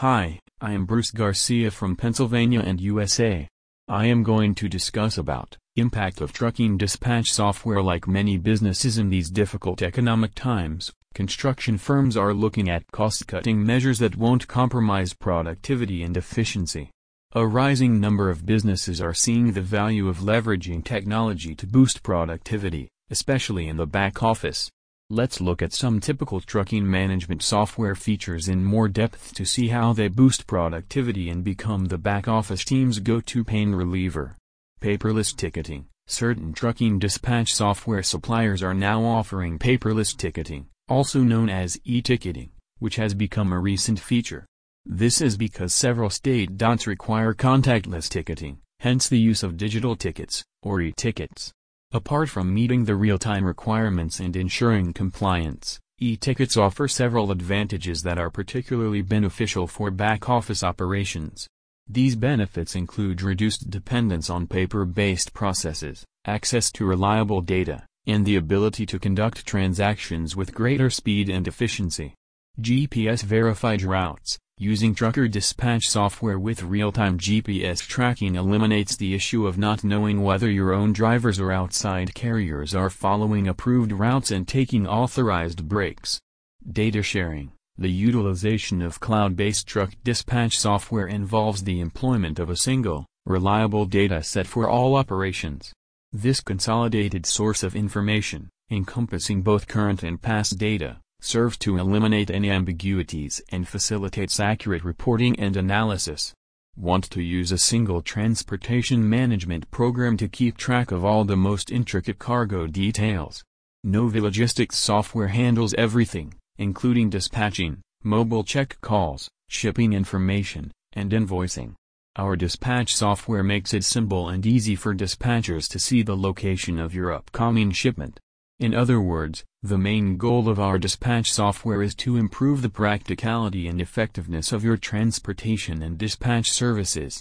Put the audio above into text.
Hi, I am Bruce Garcia from Pennsylvania and USA. I am going to discuss about impact of trucking dispatch software like many businesses in these difficult economic times. Construction firms are looking at cost-cutting measures that won't compromise productivity and efficiency. A rising number of businesses are seeing the value of leveraging technology to boost productivity, especially in the back office. Let's look at some typical trucking management software features in more depth to see how they boost productivity and become the back office team's go-to pain reliever. Paperless ticketing. Certain trucking dispatch software suppliers are now offering paperless ticketing, also known as e-ticketing, which has become a recent feature. This is because several state DOTs require contactless ticketing, hence the use of digital tickets, or e-tickets. Apart from meeting the real-time requirements and ensuring compliance, e-tickets offer several advantages that are particularly beneficial for back-office operations. These benefits include reduced dependence on paper-based processes, access to reliable data, and the ability to conduct transactions with greater speed and efficiency. GPS-verified routes Using trucker dispatch software with real-time GPS tracking eliminates the issue of not knowing whether your own drivers or outside carriers are following approved routes and taking authorized breaks. Data sharing The utilization of cloud-based truck dispatch software involves the employment of a single, reliable data set for all operations. This consolidated source of information, encompassing both current and past data, serves to eliminate any ambiguities and facilitates accurate reporting and analysis. Want to use a single transportation management program to keep track of all the most intricate cargo details? Nova Logistics software handles everything, including dispatching, mobile check calls, shipping information, and invoicing. Our dispatch software makes it simple and easy for dispatchers to see the location of your upcoming shipment. In other words, the main goal of our dispatch software is to improve the practicality and effectiveness of your transportation and dispatch services.